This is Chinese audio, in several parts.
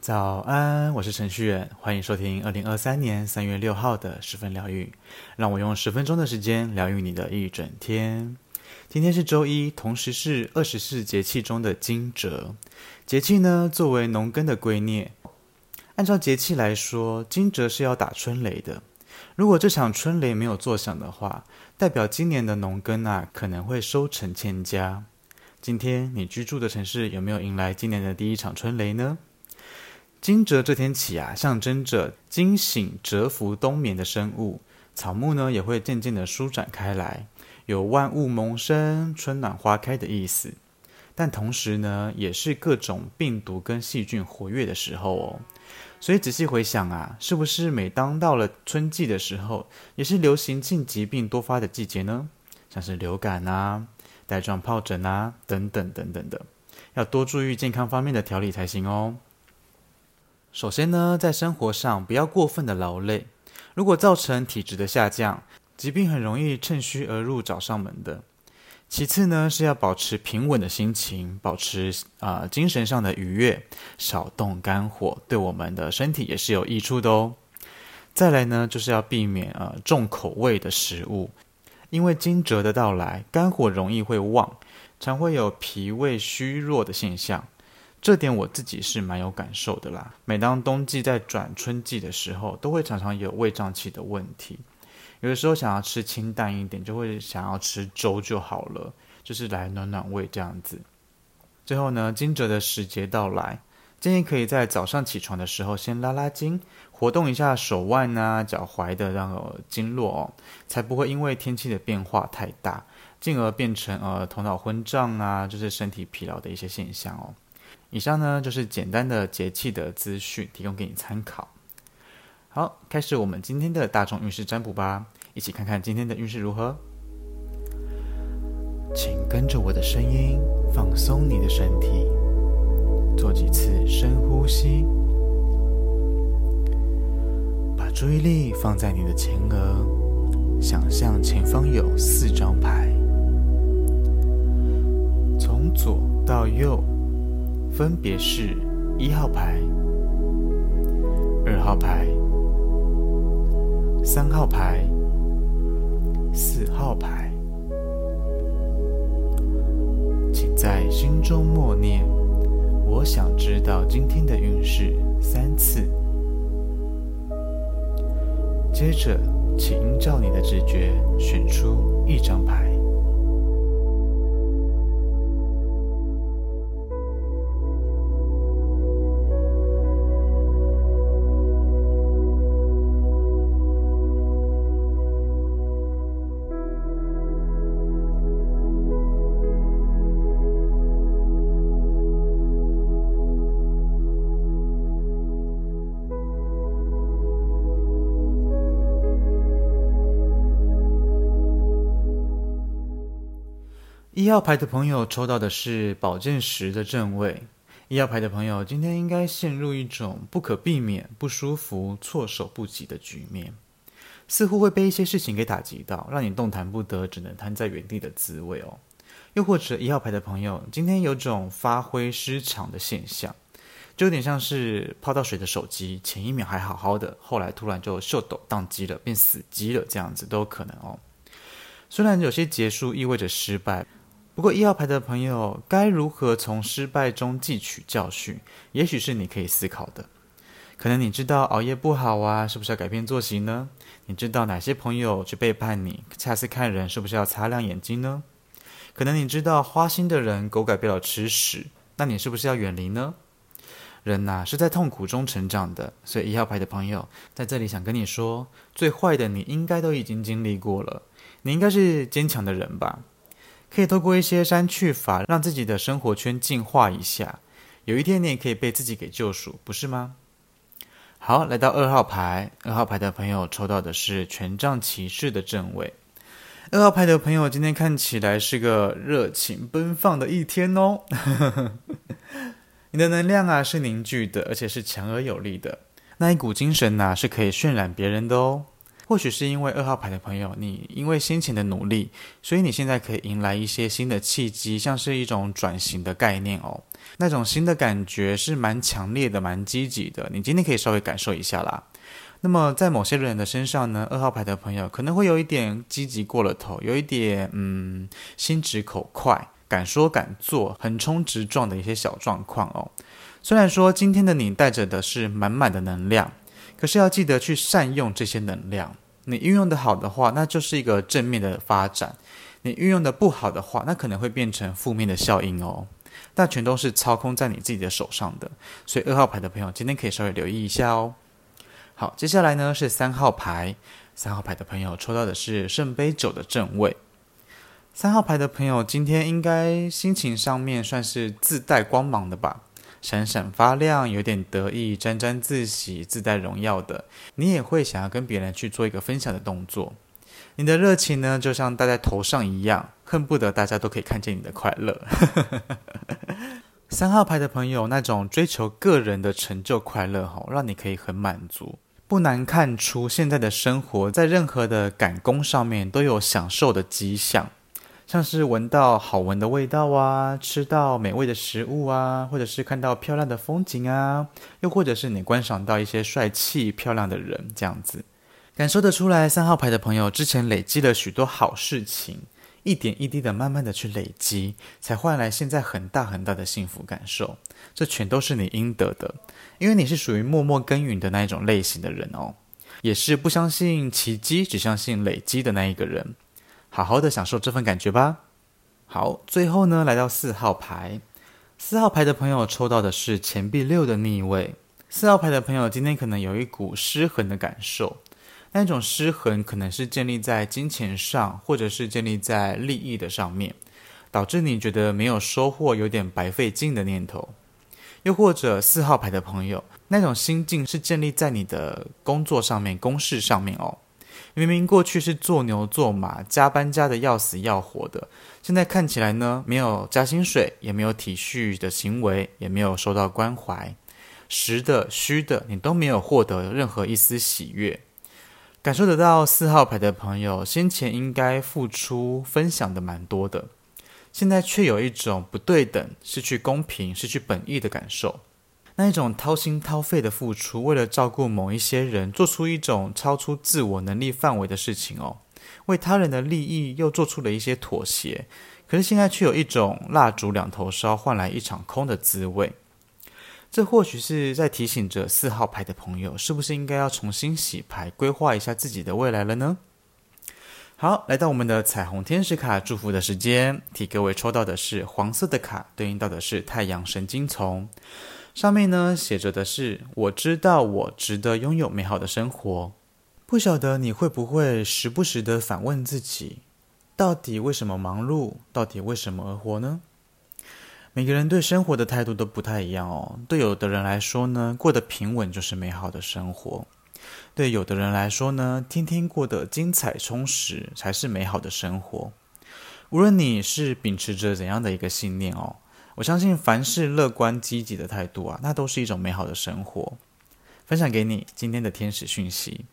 早安，我是程序员，欢迎收听二零二三年三月六号的十分疗愈。让我用十分钟的时间疗愈你的一整天。今天是周一，同时是二十四节气中的惊蛰。节气呢，作为农耕的圭臬，按照节气来说，惊蛰是要打春雷的。如果这场春雷没有作响的话，代表今年的农耕啊，可能会收成欠佳。今天你居住的城市有没有迎来今年的第一场春雷呢？惊蛰这天起啊，象征着惊醒、蛰伏冬眠的生物，草木呢也会渐渐的舒展开来，有万物萌生、春暖花开的意思。但同时呢，也是各种病毒跟细菌活跃的时候哦。所以仔细回想啊，是不是每当到了春季的时候，也是流行性疾病多发的季节呢？像是流感啊、带状疱疹啊等等等等的，要多注意健康方面的调理才行哦。首先呢，在生活上不要过分的劳累，如果造成体质的下降，疾病很容易趁虚而入找上门的。其次呢，是要保持平稳的心情，保持啊、呃、精神上的愉悦，少动肝火，对我们的身体也是有益处的哦。再来呢，就是要避免呃重口味的食物，因为惊蛰的到来，肝火容易会旺，常会有脾胃虚弱的现象。这点我自己是蛮有感受的啦。每当冬季在转春季的时候，都会常常有胃胀气的问题。有的时候想要吃清淡一点，就会想要吃粥就好了，就是来暖暖胃这样子。最后呢，惊蛰的时节到来，建议可以在早上起床的时候先拉拉筋，活动一下手腕啊、脚踝的那个经络哦，才不会因为天气的变化太大，进而变成呃头脑昏胀啊，就是身体疲劳的一些现象哦。以上呢就是简单的节气的资讯，提供给你参考。好，开始我们今天的大众运势占卜吧，一起看看今天的运势如何。请跟着我的声音，放松你的身体，做几次深呼吸，把注意力放在你的前额，想象前方有四张牌，从左到右。分别是一号牌、二号牌、三号牌、四号牌，请在心中默念“我想知道今天的运势”三次。接着，请依照你的直觉选出一张牌。一号牌的朋友抽到的是宝剑十的正位。一号牌的朋友今天应该陷入一种不可避免、不舒服、措手不及的局面，似乎会被一些事情给打击到，让你动弹不得，只能瘫在原地的滋味哦。又或者一号牌的朋友今天有种发挥失常的现象，就有点像是泡到水的手机，前一秒还好好的，后来突然就秀抖宕机了，变死机了，这样子都有可能哦。虽然有些结束意味着失败。不过一号牌的朋友该如何从失败中汲取教训？也许是你可以思考的。可能你知道熬夜不好啊，是不是要改变作息呢？你知道哪些朋友去背叛你，下次看人是不是要擦亮眼睛呢？可能你知道花心的人狗改不了吃屎，那你是不是要远离呢？人呐、是在痛苦中成长的，所以一号牌的朋友在这里想跟你说，最坏的你应该都已经经历过了，你应该是坚强的人吧。可以透过一些删去法，让自己的生活圈净化一下。有一天，你也可以被自己给救赎，不是吗？好，来到二号牌，二号牌的朋友抽到的是权杖骑士的正位。二号牌的朋友今天看起来是个热情奔放的一天哦。你的能量啊是凝聚的，而且是强而有力的。那一股精神呐、是可以渲染别人的哦。或许是因为二号牌的朋友，你因为先前的努力，所以你现在可以迎来一些新的契机，像是一种转型的概念哦。那种新的感觉是蛮强烈的，蛮积极的。你今天可以稍微感受一下啦。那么在某些人的身上呢，二号牌的朋友可能会有一点积极过了头，有一点嗯心直口快，敢说敢做，横冲直撞的一些小状况哦。虽然说今天的你带着的是满满的能量。可是要记得去善用这些能量。你运用的好的话，那就是一个正面的发展；你运用的不好的话，那可能会变成负面的效应哦。那全都是操控在你自己的手上的。所以二号牌的朋友今天可以稍微留意一下哦。好，接下来呢是三号牌。三号牌的朋友抽到的是圣杯九的正位。三号牌的朋友今天应该心情上面算是自带光芒的吧。闪闪发亮，有点得意，沾沾自喜，自带荣耀的。你也会想要跟别人去做一个分享的动作。你的热情呢，就像戴在头上一样，恨不得大家都可以看见你的快乐。三号牌的朋友，那种追求个人的成就快乐，吼，让你可以很满足。不难看出，现在的生活在任何的感官上面都有享受的迹象。像是闻到好闻的味道啊，吃到美味的食物啊，或者是看到漂亮的风景啊，又或者是你观赏到一些帅气漂亮的人，这样子，感受得出来，三号牌的朋友之前累积了许多好事情，一点一滴的慢慢的去累积，才换来现在很大很大的幸福感受，这全都是你应得的，因为你是属于默默耕耘的那一种类型的人哦，也是不相信奇迹，只相信累积的那一个人。好好的享受这份感觉吧。好，最后呢，来到四号牌，四号牌的朋友抽到的是钱币六的逆位。四号牌的朋友今天可能有一股失衡的感受，那种失衡可能是建立在金钱上，或者是建立在利益的上面，导致你觉得没有收获，有点白费劲的念头。又或者四号牌的朋友，那种心境是建立在你的工作上面、公事上面哦。明明过去是做牛做马，加班加的要死要活的，现在看起来呢，没有加薪水，也没有体恤的行为，也没有受到关怀，实的虚的，你都没有获得任何一丝喜悦。感受得到四号牌的朋友，先前应该付出分享的蛮多的，现在却有一种不对等、失去公平、失去本意的感受。那一种掏心掏肺的付出，为了照顾某一些人，做出一种超出自我能力范围的事情哦，为他人的利益又做出了一些妥协，可是现在却有一种蜡烛两头烧，换来一场空的滋味。这或许是在提醒着四号牌的朋友，是不是应该要重新洗牌，规划一下自己的未来了呢？好，来到我们的彩虹天使卡祝福的时间，替各位抽到的是黄色的卡，对应到的是太阳神经丛。上面呢写着的是：“我知道我值得拥有美好的生活。”不晓得你会不会时不时的反问自己，到底为什么忙碌？到底为什么而活呢？每个人对生活的态度都不太一样哦。对有的人来说呢，过得平稳就是美好的生活；对有的人来说呢，天天过得精彩充实才是美好的生活。无论你是秉持着怎样的一个信念哦。我相信凡事乐观积极的态度啊，那都是一种美好的生活。分享给你今天的天使讯息，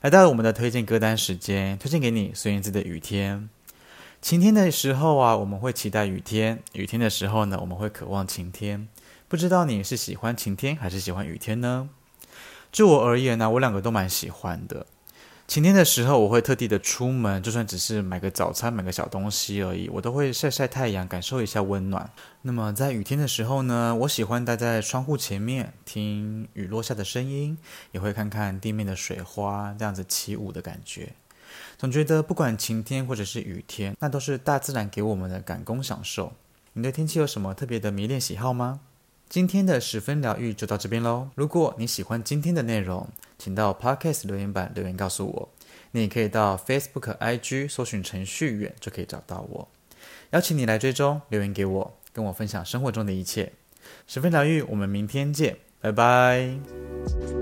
来到了我们的推荐歌单时间，推荐给你孙燕姿的《雨天》。晴天的时候啊，我们会期待雨天；雨天的时候呢，我们会渴望晴天。不知道你是喜欢晴天还是喜欢雨天呢？就我而言呢、我两个都蛮喜欢的。晴天的时候，我会特地的出门，就算只是买个早餐、买个小东西而已，我都会晒晒太阳，感受一下温暖。那么在雨天的时候呢，我喜欢待在窗户前面，听雨落下的声音，也会看看地面的水花，这样子起舞的感觉。总觉得不管晴天或者是雨天，那都是大自然给我们的感官享受。你对天气有什么特别的迷恋喜好吗？今天的十分疗愈就到这边喽。如果你喜欢今天的内容，请到 Podcast 留言板留言告诉我。你也可以到 Facebook、IG 搜寻程序员就可以找到我。邀请你来追踪留言给我，跟我分享生活中的一切。十分疗愈，我们明天见，拜拜。